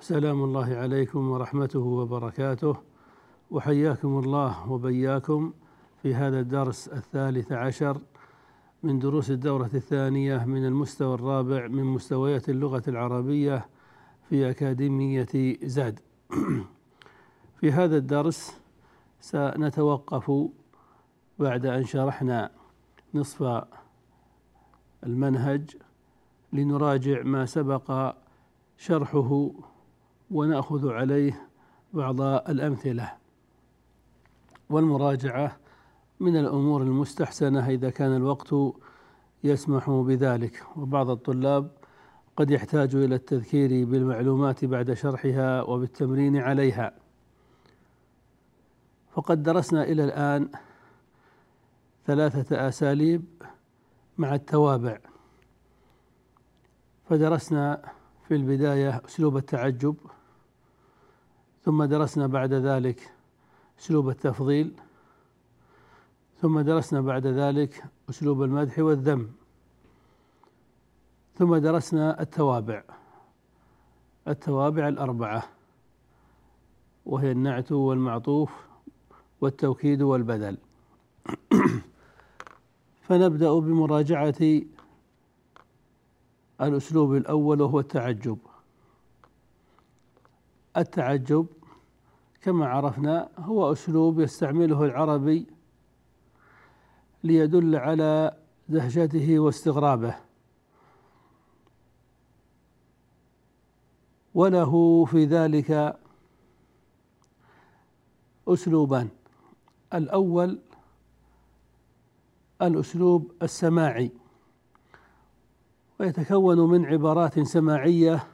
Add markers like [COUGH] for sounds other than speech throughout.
فسلام الله عليكم ورحمته وبركاته وحياكم الله وبياكم في هذا الدرس الثالث عشر من دروس الدورة الثانية من المستوى الرابع من مستويات اللغة العربية في أكاديمية زاد في هذا الدرس سنتوقف بعد أن شرحنا نصف المنهج لنراجع ما سبق شرحه ونأخذ عليه بعض الأمثلة. والمراجعة من الأمور المستحسنة إذا كان الوقت يسمح بذلك. وبعض الطلاب قد يحتاج إلى التذكير بالمعلومات بعد شرحها وبالتمرين عليها. فقد درسنا إلى الآن ثلاثة أساليب مع التوابع. فدرسنا في البداية أسلوب التعجب ثم درسنا بعد ذلك أسلوب التفضيل ثم درسنا بعد ذلك أسلوب المدح والذم ثم درسنا التوابع التوابع الأربعة وهي النعت والمعطوف والتوكيد والبدل [COUGHS] فنبدأ بمراجعة الأسلوب الأول وهو التعجب. التعجب كما عرفنا هو أسلوب يستعمله العربي ليدل على دهشته واستغرابه. وله في ذلك أسلوبان. الأول الأسلوب السماعي ويتكون من عبارات سماعية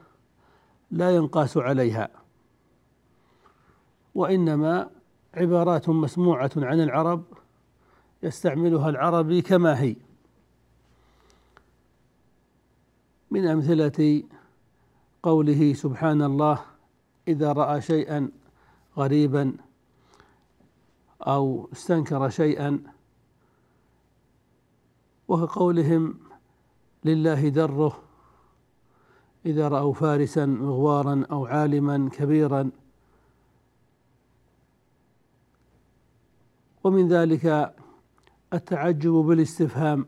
لا ينقاس عليها. وإنما عبارات مسموعة عن العرب يستعملها العربي كما هي. من أمثلة قوله سبحان الله إذا رأى شيئا غريبا أو استنكر شيئا وكقولهم لله دره إذا رأوا فارسا مغوارا أو عالما كبيرا. ومن ذلك التعجب بالاستفهام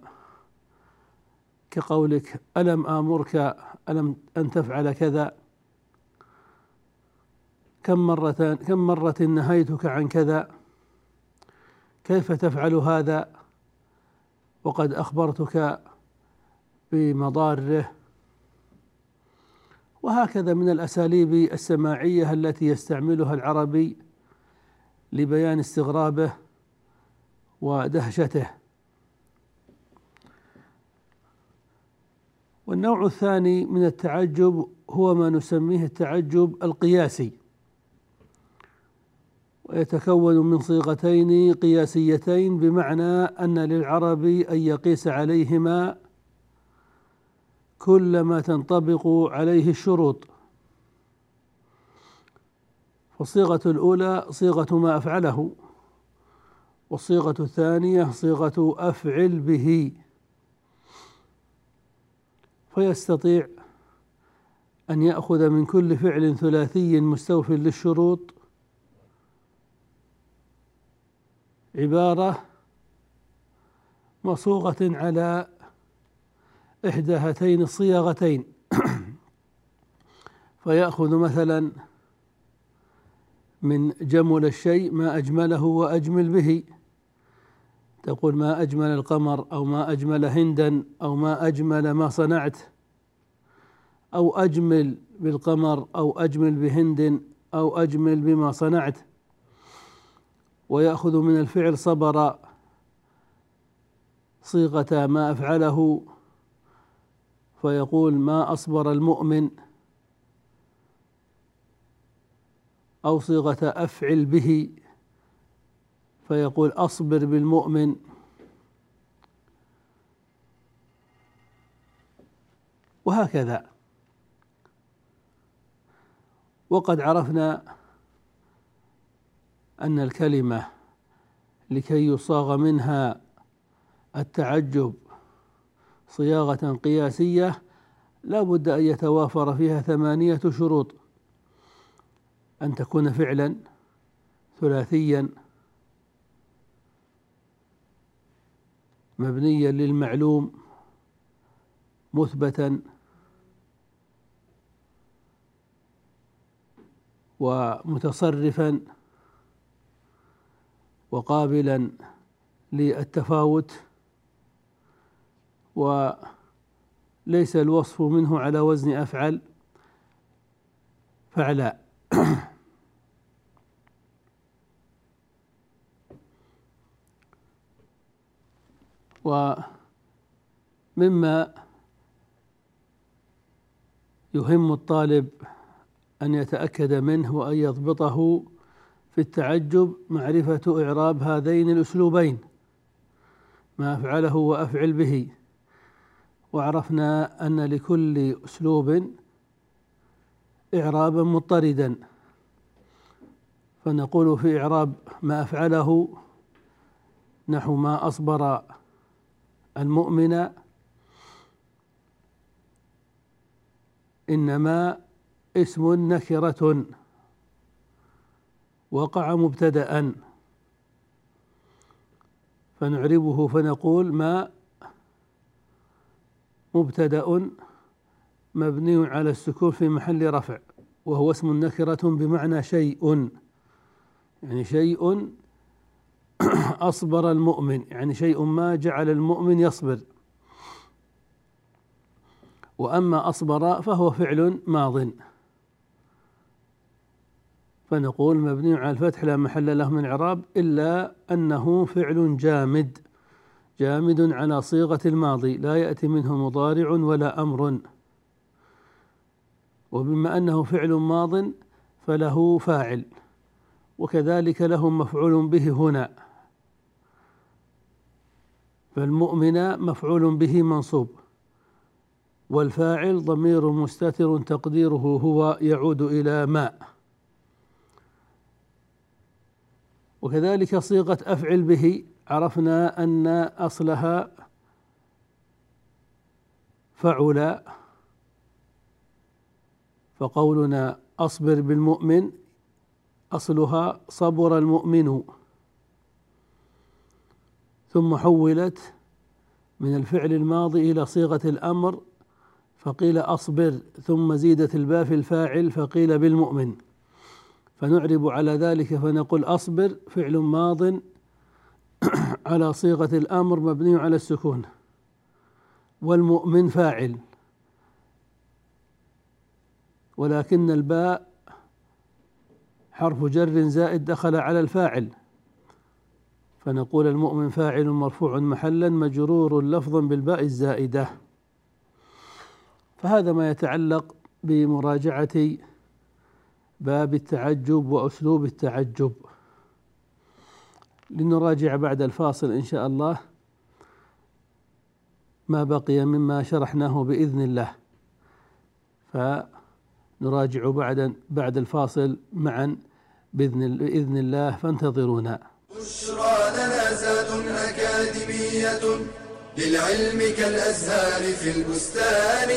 كقولك ألم آمرك؟ ألم أن تفعل كذا؟ كم مرة كم مرة نهيتك عن كذا؟ كيف تفعل هذا؟ وقد أخبرتك بمضاره. وهكذا من الأساليب السماعية التي يستعملها العربي لبيان استغرابه. ودهشته. والنوع الثاني من التعجب هو ما نسميه التعجب القياسي ويتكون من صيغتين قياسيتين بمعنى أن للعرب أن يقيس عليهما كل ما تنطبق عليه الشروط. فالصيغة الأولى صيغة ما أفعله. والصيغة الثانية صيغة أفعل به. فيستطيع أن يأخذ من كل فعل ثلاثي مستوف للشروط. عبارة مصوغة على إحدى هاتين الصياغتين. [COUGHS] فيأخذ مثلا من جمل الشيء ما أجمله وأجمل به. تقول ما أجمل القمر أو ما أجمل هندا أو ما أجمل ما صنعت أو أجمل بالقمر أو أجمل بهند أو أجمل بما صنعت ويأخذ من الفعل صبر صيغة ما أفعله فيقول ما أصبر المؤمن أو صيغة أفعل به فيقول أصبر بالمؤمن. وهكذا. وقد عرفنا أن الكلمة لكي يصاغ منها التعجب صياغة قياسية لا بد أن يتوافر فيها ثمانية شروط. أن تكون فعلا ثلاثيا مبنيا للمعلوم مثبتا ومتصرفا وقابلا للتفاوت وليس الوصف منه على وزن أفعل فعلاء. [CLEARS THROAT] ومما يهم الطالب أن يتأكد منه وأن يضبطه في التعجب معرفة إعراب هذين الأسلوبين ما أفعله وأفعل به. وعرفنا أن لكل أسلوب إعرابا مضطردا. فنقول في إعراب ما أفعله نحو ما أصبر المؤمن إنما اسم نكرة وقع مبتدأ. فنعربه فنقول ما مبتدأ مبني على السكون في محل رفع وهو اسم نكرة بمعنى شيء. يعني شيء [CLEARS THROAT] أصبر المؤمن يعني شيء ما جعل المؤمن يصبر. وأما أصبر فهو فعل ماض. فنقول مبني على الفتح لا محل له من إعراب إلا أنه فعل جامد. جامد على صيغة الماضي لا يأتي منه مضارع ولا أمر. وبما أنه فعل ماض فله فاعل. وكذلك له مفعول به هنا. فالمؤمن مفعول به منصوب والفاعل ضمير مستتر تقديره هو يعود إلى ماء وكذلك صيغة أفعل به عرفنا أن أصلها فعل فقولنا أصبر بالمؤمن أصلها صبر المؤمن. ثم حولت من الفعل الماضي إلى صيغة الأمر فقيل أصبر ثم زيدت الباء في الفاعل فقيل بالمؤمن. فنعرب على ذلك فنقول أصبر فعل ماض [CLEARS THROAT] على صيغة الأمر مبني على السكون. والمؤمن فاعل. ولكن الباء حرف جر زائد دخل على الفاعل. فنقول المؤمن فاعل مرفوع محلا مجرور لفظا بالباء الزائدة. فهذا ما يتعلق بمراجعة باب التعجب وأسلوب التعجب. لنراجع بعد الفاصل إن شاء الله ما بقي مما شرحناه بإذن الله. فنراجع بعد بعد الفاصل معا بإذن, بإذن الله فانتظرونا. بشرى أكاديمية للعلم كالأزهار في البستان.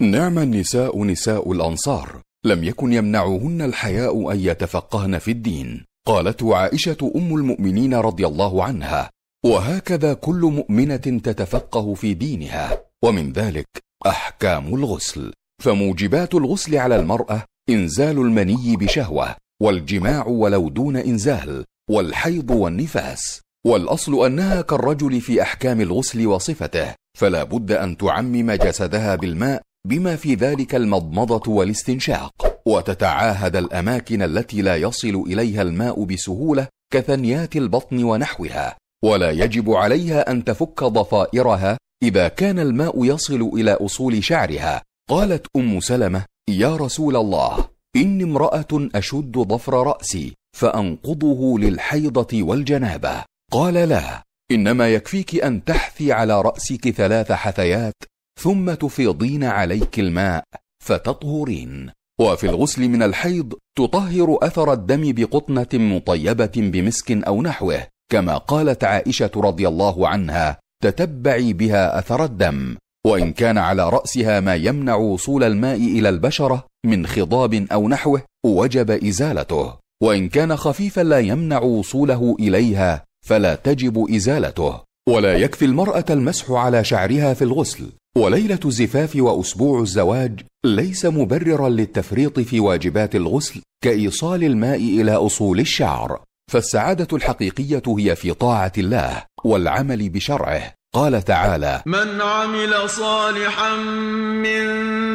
نعم النساء نساء الأنصار لم يكن يمنعهن الحياء أن يتفقهن في الدين قالت عائشة أم المؤمنين رضي الله عنها وهكذا كل مؤمنة تتفقه في دينها ومن ذلك أحكام الغسل فموجبات الغسل على المرأة إنزال المني بشهوة. والجماع ولو دون إنزال والحيض والنفاس والأصل أنها كالرجل في أحكام الغسل وصفته فلا بد أن تعمم جسدها بالماء بما في ذلك المضمضة والاستنشاق وتتعاهد الأماكن التي لا يصل إليها الماء بسهولة كثنيات البطن ونحوها ولا يجب عليها أن تفك ضفائرها إذا كان الماء يصل إلى أصول شعرها. قالت أم سلمة يا رسول الله. إني امرأة أشد ضفر رأسي فأنقضه للحيضة والجنابة. قال لا إنما يكفيك أن تحثي على رأسك ثلاث حثيات ثم تفيضين عليك الماء فتطهرين. وفي الغسل من الحيض تطهر أثر الدم بقطنة مطيبة بمسك أو نحوه كما قالت عائشة رضي الله عنها تتبعي بها أثر الدم وإن كان على رأسها ما يمنع وصول الماء إلى البشرة من خضاب أو نحوه وجب إزالته وإن كان خفيفا لا يمنع وصوله إليها فلا تجب إزالته. ولا يكفي المرأة المسح على شعرها في الغسل وليلة الزفاف وأسبوع الزواج ليس مبررا للتفريط في واجبات الغسل كإيصال الماء إلى أصول الشعر. فالسعادة الحقيقية هي في طاعة الله والعمل بشرعه. قال تعالى من عمل صالحا من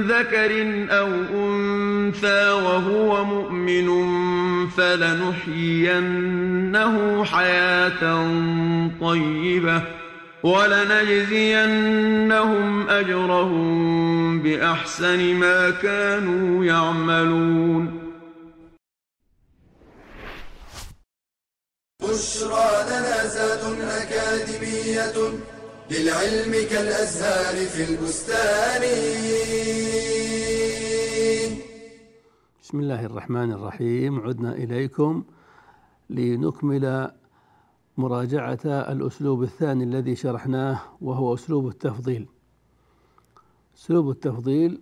ذكر أو أنثى وهو مؤمن فلنحيينه حياة طيبة ولنجزينهم أجرهم بأحسن ما كانوا يعملون. بشرى لنا زاد أكاديمية للعلم كالأزهار في البستان. بسم الله الرحمن الرحيم. عدنا إليكم لنكمل مراجعة الأسلوب الثاني الذي شرحناه وهو أسلوب التفضيل. أسلوب التفضيل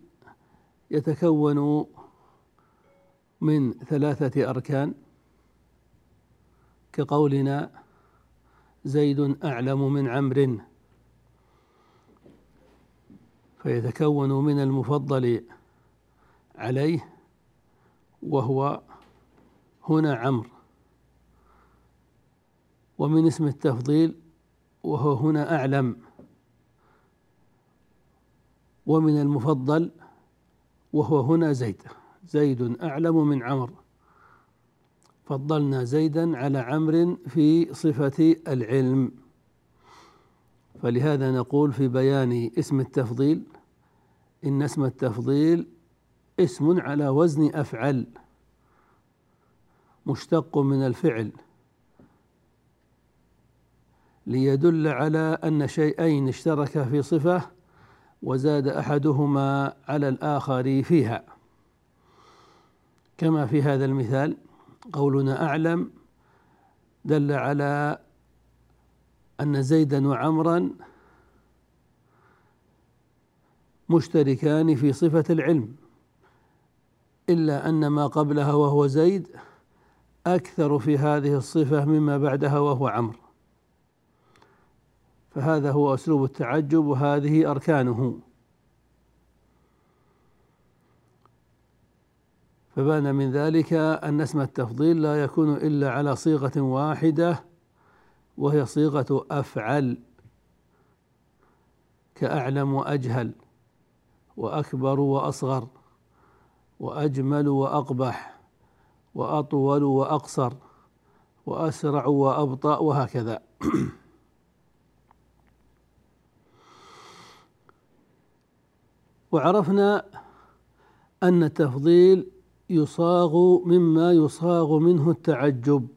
يتكون من ثلاثة أركان. كقولنا زيد أعلم من عمرو. فيتكون من المفضل عليه وهو هنا عمرو ومن اسم التفضيل وهو هنا أعلم ومن المفضل وهو هنا زيد زيد أعلم من عمرو. فضلنا زيدا على عمرو في صفة العلم. فلهذا نقول في بيان اسم التفضيل إن اسم التفضيل اسم على وزن أفعل مشتق من الفعل ليدل على أن شيئين اشتركا في صفة وزاد أحدهما على الآخر فيها. كما في هذا المثال قولنا أعلم دل على أن زيدا وعمرا مشتركان في صفة العلم إلا أن ما قبلها وهو زيد أكثر في هذه الصفة مما بعدها وهو عمرو. فهذا هو أسلوب التعجب وهذه أركانه. فبان من ذلك أن اسم التفضيل لا يكون إلا على صيغة واحدة وهي صيغة أفعل كأعلم وأجهل وأكبر وأصغر وأجمل وأقبح وأطول وأقصر وأسرع وأبطأ وهكذا. [CLEARS THROAT] وعرفنا أن التفضيل يصاغ مما يصاغ منه التعجب.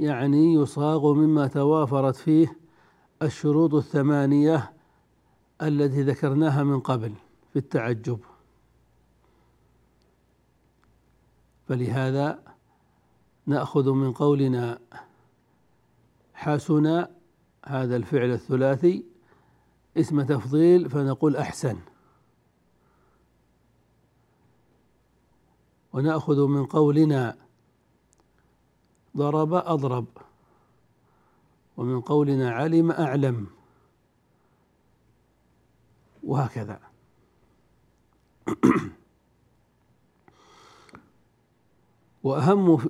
يعني يصاغ مما توافرت فيه الشروط الثمانية التي ذكرناها من قبل في التعجب. فلهذا نأخذ من قولنا حسن هذا الفعل الثلاثي اسم تفضيل فنقول أحسن. ونأخذ من قولنا ضرب أضرب. ومن قولنا علم أعلم. وهكذا. [CLEARS THROAT] وأهم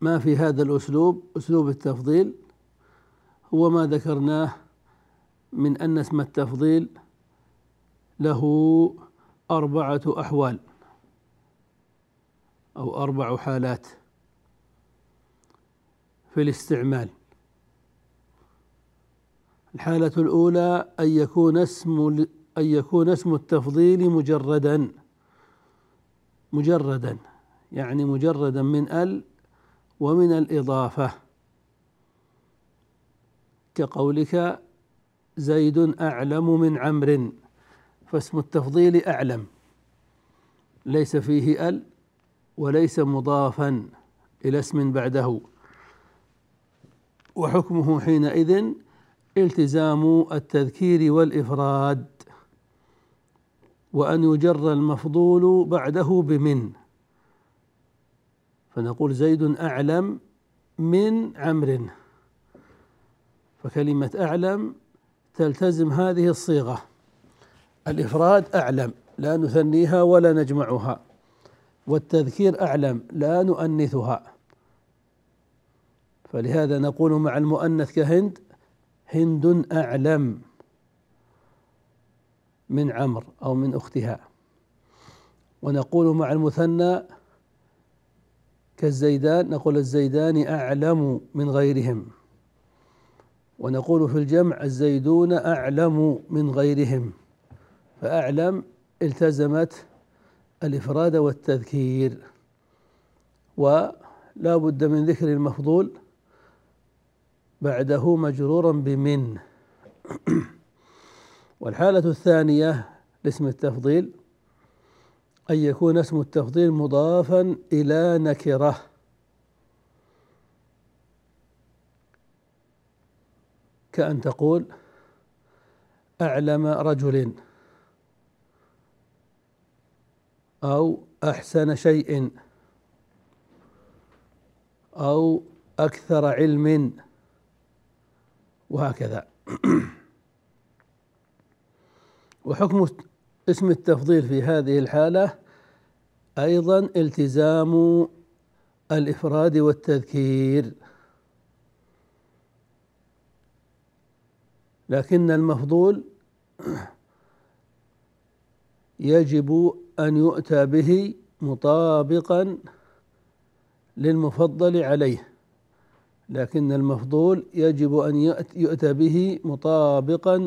ما في هذا الأسلوب أسلوب التفضيل هو ما ذكرناه من أن اسم التفضيل له أربعة أحوال أو أربع حالات. في الاستعمال. الحالة الأولى أن يكون اسم أن يكون اسم التفضيل مجردا مجردا يعني مجردا من ال ومن الإضافة. كقولك زيد أعلم من عمرو فاسم التفضيل أعلم. ليس فيه ال وليس مضافا إلى اسم بعده. وحكمه حينئذ التزام التذكير والإفراد وأن يجر المفضول بعده بمن. فنقول زيد أعلم من عمرو. فكلمة أعلم تلتزم هذه الصيغة. الإفراد أعلم لا نثنيها ولا نجمعها. والتذكير أعلم لا نؤنثها. فلهذا نقول مع المؤنث كهند هند أعلم من عمر أو من أختها. ونقول مع المثنى كالزيدان نقول الزيدان أعلم من غيرهم. ونقول في الجمع الزيدون أعلم من غيرهم. فأعلم التزمت الإفراد والتذكير. ولا بد من ذكر المفضول بعده مجرورا بمن. [CLEARS THROAT] والحالة الثانية لاسم التفضيل أن يكون اسم التفضيل مضافا إلى نكرة. كأن تقول أعلم رجل أو أحسن شيء أو أكثر علم. وهكذا. [CLEARS THROAT] وحكم اسم التفضيل في هذه الحالة أيضا التزام الإفراد والتذكير. لكن المفضول [CLEARS THROAT] يجب أن يؤتى به مطابقا للمفضل عليه. لكن المفضول يجب أن يؤتى به مطابقا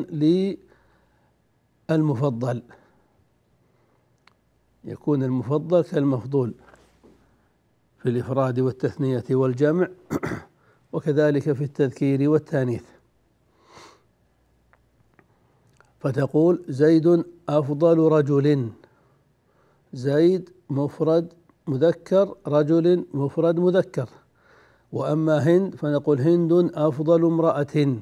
للمفضل. يكون المفضل كالمفضول في الإفراد والتثنية والجمع [CLEARS THROAT] وكذلك في التذكير والتانيث. فتقول زيد أفضل رجل. زيد مفرد مذكر رجل مفرد مذكر. وأما هند فنقول هند أفضل امرأة.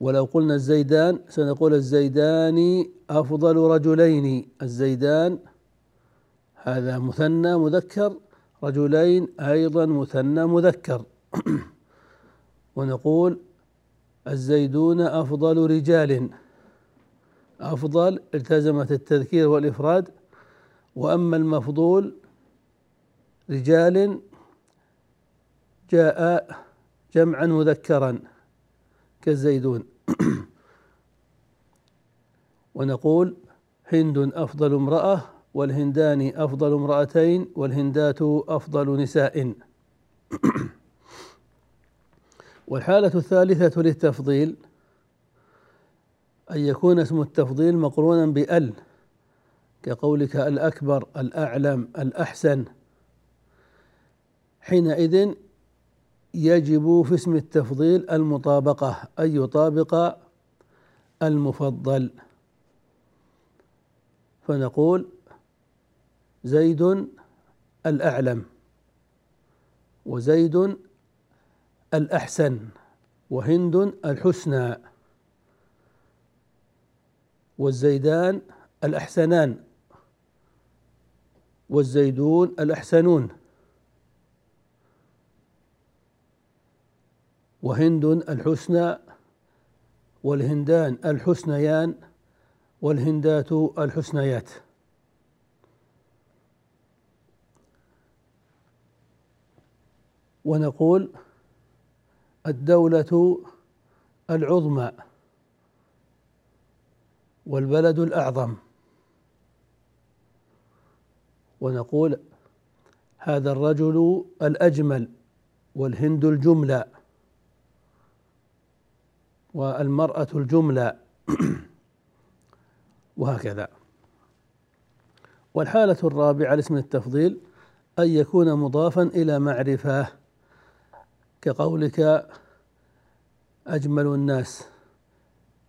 ولو قلنا الزيدان سنقول الزيدان أفضل رجلين. الزيدان هذا مثنى مذكر رجلين أيضا مثنى مذكر. [CLEARS THROAT] ونقول الزيدون أفضل رجال. أفضل التزمت التذكير والإفراد وأما المفضول رجال جاء جمعا مذكرا كالزيدون [CLEARS THROAT] ونقول هند أفضل امرأة والهندان أفضل امرأتين والهندات أفضل نساء. [CLEARS THROAT] والحالة الثالثة للتفضيل أن يكون اسم التفضيل مقرونا بأل كقولك الأكبر الأعلم الأحسن. حينئذ يجب في اسم التفضيل المطابقة أن يطابق المفضل. فنقول زيد الأعلم وزيد الأحسن وهند الحسنى والزيدان الأحسنان والزيدون الأحسنون. وهند الحسنى والهندان الحسنيان والهندات الحسنيات. ونقول الدولة العظمى والبلد الأعظم. ونقول هذا الرجل الأجمل والهند الجملة والمرأة الجملة. [CLEARS THROAT] وهكذا. والحالة الرابعة لاسم التفضيل أن يكون مضافا إلى معرفة كقولك أجمل الناس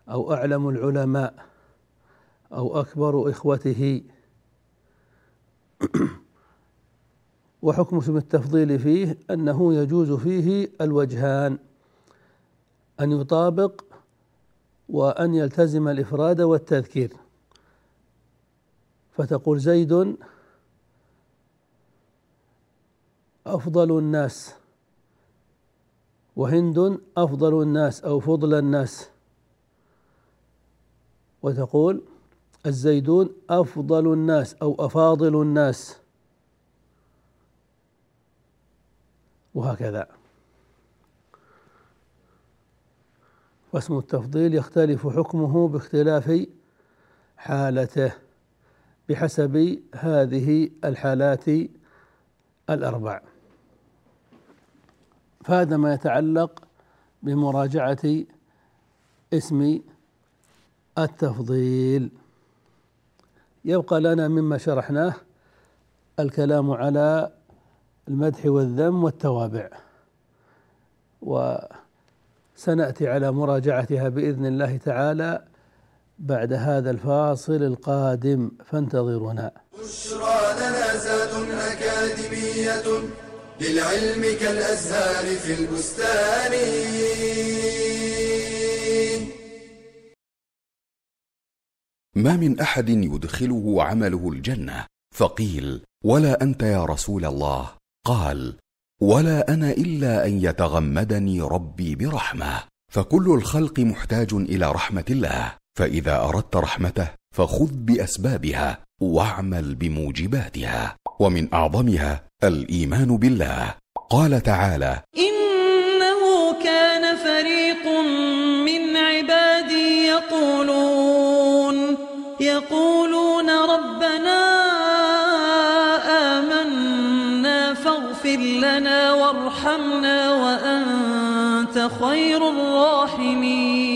أو أعلم العلماء أو أكبر إخوته. [CLEARS THROAT] وحكم اسم التفضيل فيه أنه يجوز فيه الوجهان. أن يطابق وأن يلتزم الإفراد والتذكير. فتقول زيد أفضل الناس وهند أفضل الناس أو فضل الناس. وتقول الزيدون أفضل الناس أو أفاضل الناس. وهكذا. واسم التفضيل يختلف حكمه باختلاف حالته بحسب هذه الحالات الأربع. فهذا ما يتعلق بمراجعة اسم التفضيل. يبقى لنا مما شرحناه الكلام على المدح والذم والتوابع. وسناتي على مراجعتها بإذن الله تعالى بعد هذا الفاصل القادم فانتظرونا بشرى لنا زاد أكاديمية للعلم كالأزهار في البستان. ما من أحد يدخله عمله الجنة. فقيل ولا أنت يا رسول الله. قال ولا أنا إلا أن يتغمدني ربي برحمة. فكل الخلق محتاج إلى رحمة الله. فإذا أردت رحمته فخذ بأسبابها واعمل بموجباتها. ومن أعظمها الإيمان بالله. قال تعالى إنه كان فريق من عبادي يقولون يقولون وارحمنا وأنت خير الراحمين.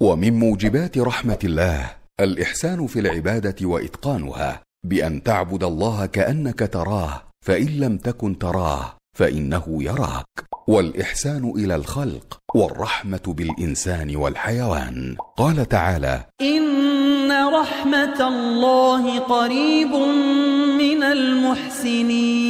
ومن موجبات رحمة الله الإحسان في العبادة وإتقانها بأن تعبد الله كأنك تراه فإن لم تكن تراه فإنه يراك. والإحسان إلى الخلق والرحمة بالإنسان والحيوان. قال تعالى إن رحمة الله قريب من المحسنين.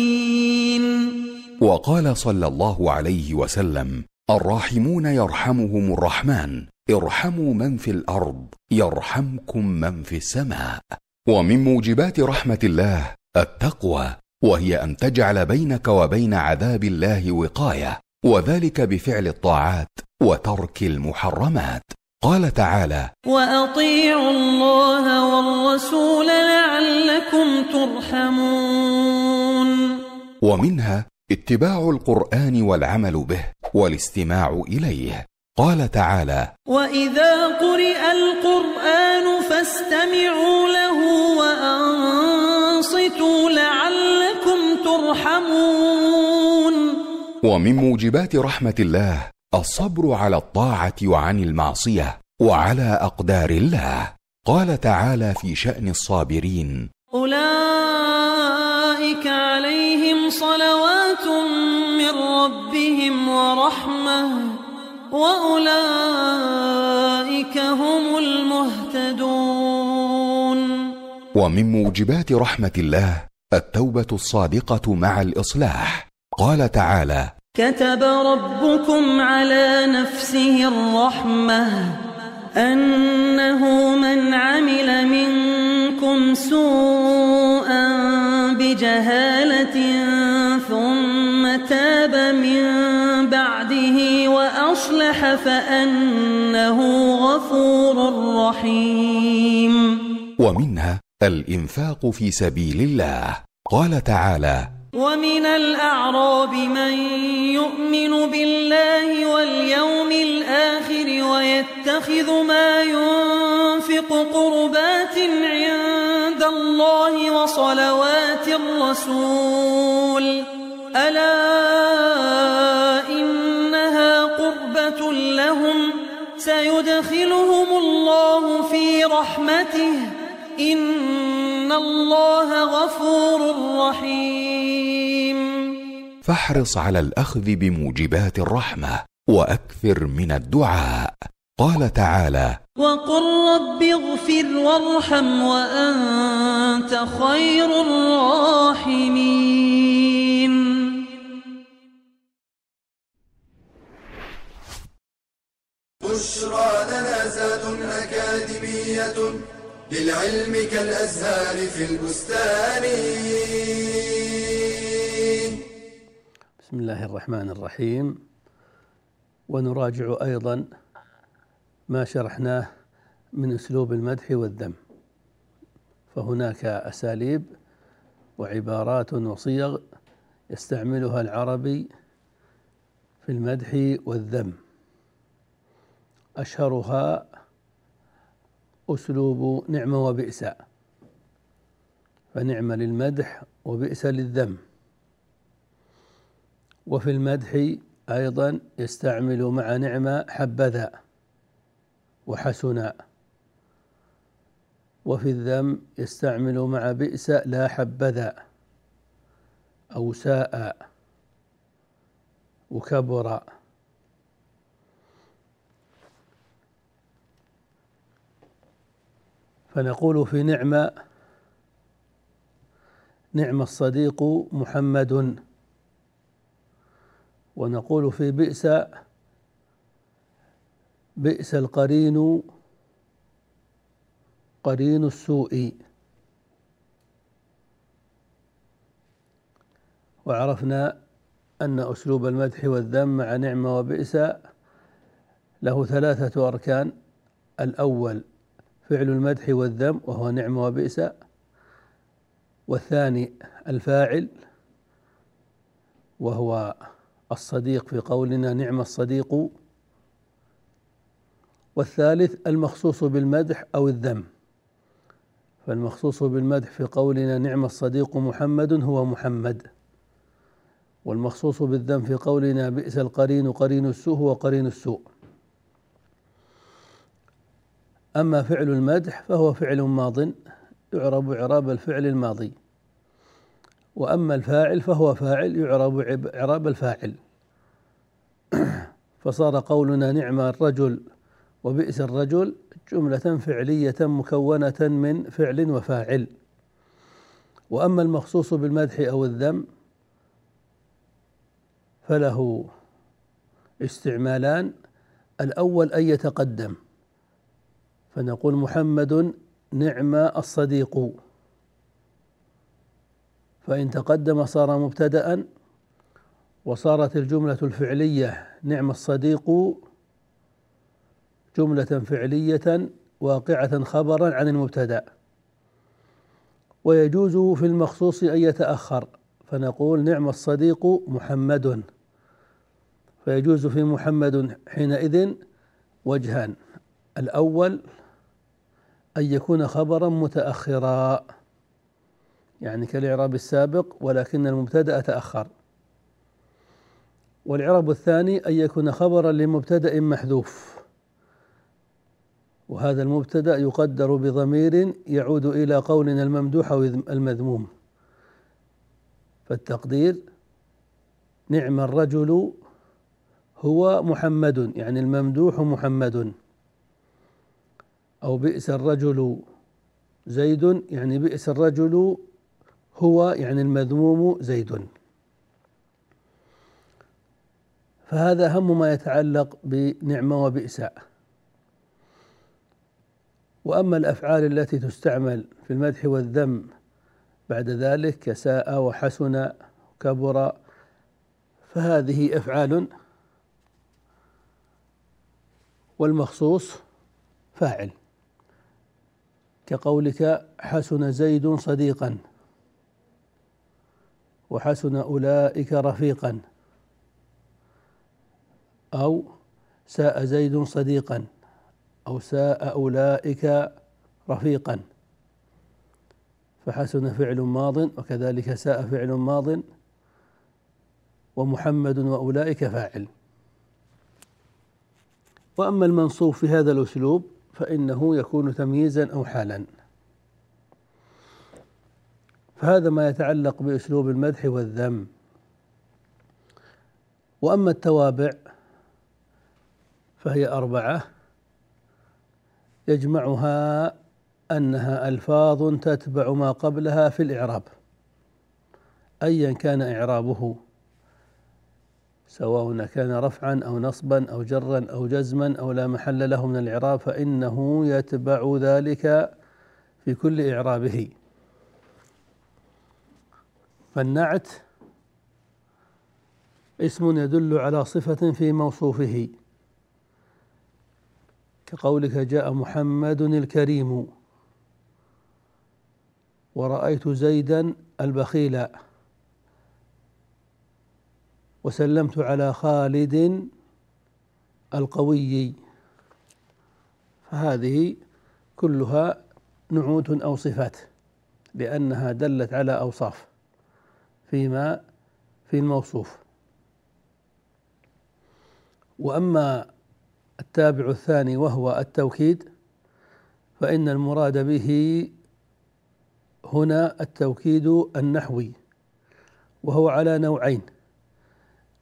وقال صلى الله عليه وسلم الراحمون يرحمهم الرحمن ارحموا من في الأرض يرحمكم من في السماء. ومن موجبات رحمة الله التقوى وهي أن تجعل بينك وبين عذاب الله وقاية وذلك بفعل الطاعات وترك المحرمات. قال تعالى وأطيعوا الله والرسول لعلكم ترحمون. ومنها اتباع القرآن والعمل به والاستماع إليه. قال تعالى وإذا قرئ القرآن فاستمعوا له وأنصتوا لعلكم ترحمون. ومن موجبات رحمه الله الصبر على الطاعه وعن المعصيه وعلى اقدار الله. قال تعالى في شان الصابرين أولئك عليهم صلوات ربهم ورحمة وأولئك هم المهتدون. ومن موجبات رحمة الله التوبة الصادقة مع الإصلاح. قال تعالى كتب ربكم على نفسه الرحمة أنه من عمل منكم سوءا بجهالة ثم تاب من بعده وأصلح فأنه الرحيم ومنها الإنفاق في سبيل الله. قال تعالى ومن الأعراب من يؤمن بالله واليوم الآخر ويتخذ ما ينفق قربات عند الله وصلوات الرسول. ألا إنها قربة لهم سيدخلهم الله في رحمته إن الله غفور رحيم. فاحرص على الأخذ بموجبات الرحمة وأكثر من الدعاء. قال تعالى وقل رب اغفر وارحم وأنت خير الراحمين. بشرى لنا زاد أكاديمية للعلم كالأزهار في البستان. بسم الله الرحمن الرحيم. ونراجع أيضا ما شرحناه من أسلوب المدح والذم. فهناك أساليب وعبارات وصيغ يستعملها العربي في المدح والذم. أشهرها أسلوب نعم وبئس. فنعم للمدح وبئس للذم. وفي المدح أيضا يستعمل مع نعمة حبذا وحسنا. وفي الذم يستعمل مع بئس لا حبذا أو ساء وكبر. فنقول في نعمة نعم الصديق محمد. ونقول في بئس بئس القرين قرين السوء. وعرفنا أن أسلوب المدح والذم مع نعمة وبئس له ثلاثة أركان. الأول فعل المدح والذم وهو نعمة وبئس. والثاني الفاعل وهو الصديق في قولنا نعم الصديق. والثالث المخصوص بالمدح أو الذم. فالمخصوص بالمدح في قولنا نعم الصديق محمد هو محمد. والمخصوص بالذم في قولنا بئس القرين قرين السوء هو قرين السوء. أما فعل المدح فهو فعل ماض يعرب إعراب الفعل الماضي. وأما الفاعل فهو فاعل يعرب إعراب الفاعل. [COUGHS] فصار قولنا نعم الرجل وبئس الرجل جملة فعلية مكونة من فعل وفاعل. وأما المخصوص بالمدح أو الذم فله استعمالان. الأول أن يتقدم. فنقول محمد نعم الصديق. فإن تقدم صار مبتدأ وصارت الجملة الفعلية نعم الصديق جملة فعلية واقعة خبرا عن المبتدأ. ويجوز في المخصوص أن يتأخر فنقول نعم الصديق محمد. فيجوز في محمد حينئذ وجهان الأول أن يكون خبرا متأخرا يعني كالإعراب السابق ولكن المبتدأ تأخر. والإعراب الثاني أن يكون خبرا لمبتدأ محذوف. وهذا المبتدأ يقدر بضمير يعود إلى قولنا الممدوح أو المذموم. فالتقدير نعم الرجل هو محمد يعني الممدوح محمد. أو بئس الرجل زيد يعني بئس الرجل هو يعني المذموم زيد. فهذا أهم ما يتعلق بنعمة وبئس وأما الأفعال التي تستعمل في المدح والذم بعد ذلك كساء وحسن كبر فهذه أفعال والمخصوص فاعل. كقولك حسن زيد صديقا وحسن أولئك رفيقا أو ساء زيد صديقا أو ساء أولئك رفيقا. فحسن فعل ماض وكذلك ساء فعل ماض ومحمد وأولئك فاعل. وأما المنصوب في هذا الأسلوب فإنه يكون تمييزا أو حالا. فهذا ما يتعلق بأسلوب المدح والذم. وأما التوابع فهي أربعة. يجمعها أنها ألفاظ تتبع ما قبلها في الإعراب. أيا كان إعرابه. سواء كان رفعا أو نصبا أو جرا أو جزما أو لا محل له من الإعراب فإنه يتبع ذلك في كل إعرابه. فالنعت اسم يدل على صفة في موصوفه. كقولك جاء محمد الكريم ورأيت زيدا البخيل وسلمت على خالد القوي. فهذه كلها نعوت أو صفات لأنها دلت على أوصاف فيما في الموصوف. وأما التابع الثاني وهو التوكيد فإن المراد به هنا التوكيد النحوي وهو على نوعين.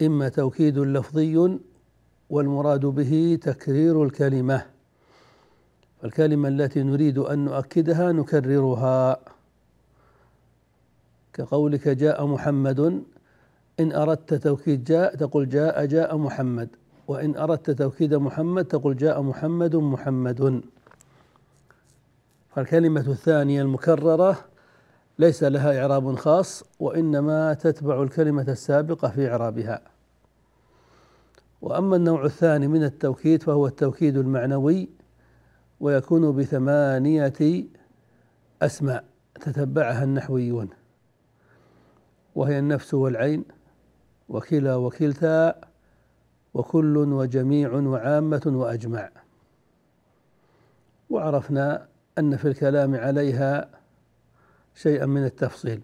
إما توكيد لفظي والمراد به تكرير الكلمة فالكلمة التي نريد أن نؤكدها نكررها. كقولك جاء محمد إن أردت توكيد جاء تقول جاء جاء محمد. وإن أردت توكيد محمد تقول جاء محمد محمد. فالكلمة الثانية المكررة ليس لها إعراب خاص وإنما تتبع الكلمة السابقة في إعرابها. وأما النوع الثاني من التوكيد فهو التوكيد المعنوي ويكون بثمانية أسماء تتبعها النحويون. وهي النفس والعين وكلا وكلتا وكل وجميع وعامة وأجمع. وعرفنا أن في الكلام عليها شيئا من التفصيل.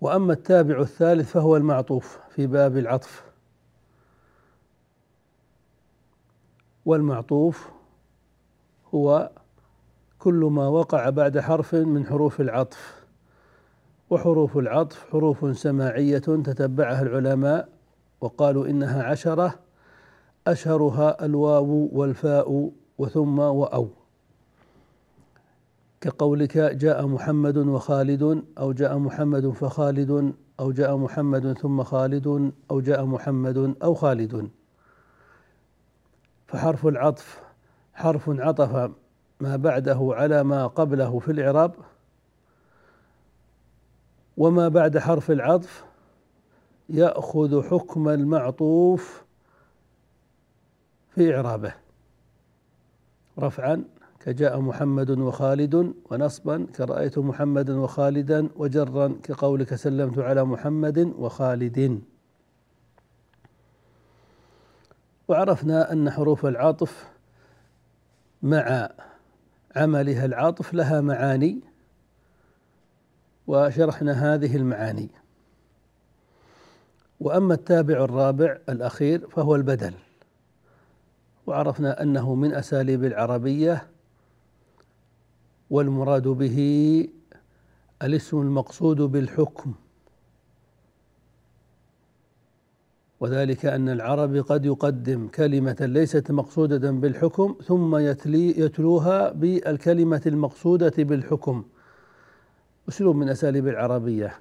وأما التابع الثالث فهو المعطوف في باب العطف. والمعطوف هو كل ما وقع بعد حرف من حروف العطف. وحروف العطف حروف سماعية تتبعها العلماء وقالوا إنها عشرة أشهرها الواو والفاء وثم وأو. كقولك جاء محمد وخالد أو جاء محمد فخالد أو جاء محمد ثم خالد أو جاء محمد أو خالد. فحرف العطف حرف عطف ما بعده على ما قبله في الإعراب. وما بعد حرف العطف يأخذ حكم المعطوف في إعرابه. رفعا. كجاء محمد وخالد ونصبا كرأيت محمدا وخالدا وجرا كقولك سلمت على محمد وخالد. وعرفنا أن حروف العاطف مع عملها العاطف لها معاني وشرحنا هذه المعاني. وأما التابع الرابع الأخير فهو البدل. وعرفنا أنه من أساليب العربية والمراد به الاسم المقصود بالحكم. وذلك أن العرب قد يقدم كلمة ليست مقصودة بالحكم ثم يتلي يتلوها بالكلمة المقصودة بالحكم. أسلوب من أساليب العربية.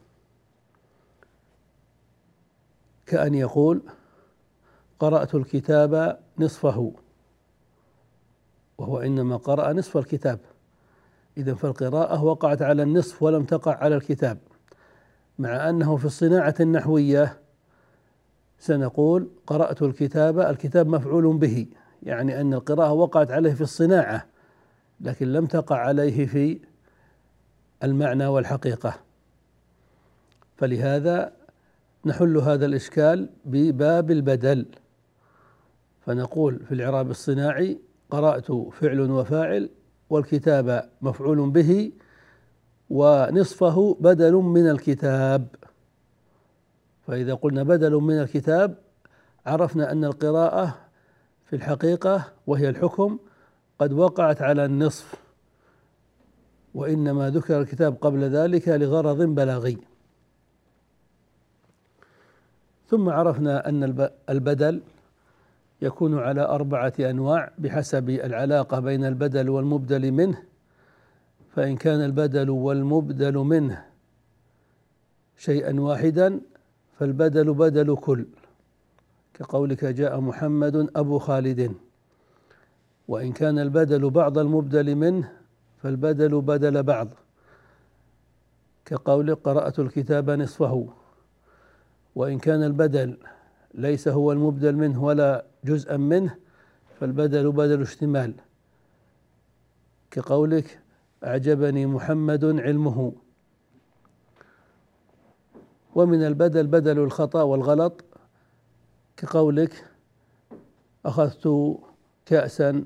كأن يقول قرأت الكتاب نصفه. وهو إنما قرأ نصف الكتاب. إذا فالقراءة وقعت على النصف ولم تقع على الكتاب مع أنه في الصناعة النحوية سنقول قرأت الكتاب الكتاب مفعول به يعني أن القراءة وقعت عليه في الصناعة لكن لم تقع عليه في المعنى والحقيقة. فلهذا نحل هذا الإشكال بباب البدل. فنقول في الإعراب الصناعي قرأت فعل وفاعل والكتاب مفعول به ونصفه بدل من الكتاب. فإذا قلنا بدل من الكتاب عرفنا أن القراءة في الحقيقة وهي الحكم قد وقعت على النصف وإنما ذكر الكتاب قبل ذلك لغرض بلاغي. ثم عرفنا أن البدل يكون على أربعة أنواع بحسب العلاقة بين البدل والمبدل منه. فإن كان البدل والمبدل منه شيئا واحدا فالبدل بدل كل. كقولك جاء محمد أبو خالد. وإن كان البدل بعض المبدل منه فالبدل بدل بعض. كقول قرأت الكتاب نصفه. وإن كان البدل ليس هو المبدل منه ولا جزءا منه فالبدل بدل اشتمال. كقولك أعجبني محمد علمه. ومن البدل بدل الخطأ والغلط. كقولك أخذت كأسا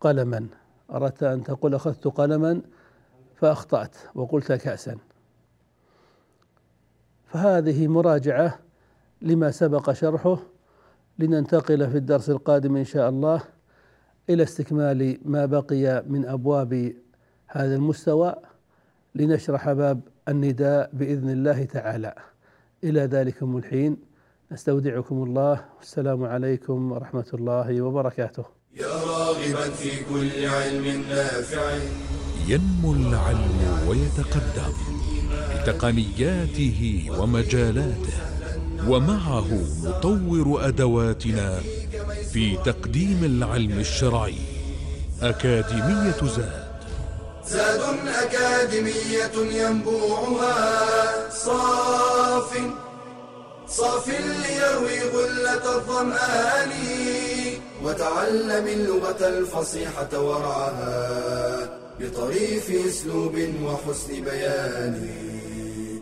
قلما. أردت أن تقول أخذت قلما فأخطأت وقلت كأسا. فهذه مراجعة لما سبق شرحه. لننتقل في الدرس القادم إن شاء الله إلى استكمال ما بقي من أبواب هذا المستوى لنشرح باب النداء بإذن الله تعالى. إلى ذلكم الحين نستودعكم الله. والسلام عليكم ورحمة الله وبركاته. يا راغبا في كل علم نافع. ينمو العلم ويتقدم بتقنياته ومجالاته. ومعه نطور أدواتنا في تقديم العلم الشرعي أكاديمية زاد. زاد أكاديمية ينبوعها صاف صاف ليروي غلة الظمآن وتعلم اللغة الفصيحة ورعاها بطريف أسلوب وحسن بيان.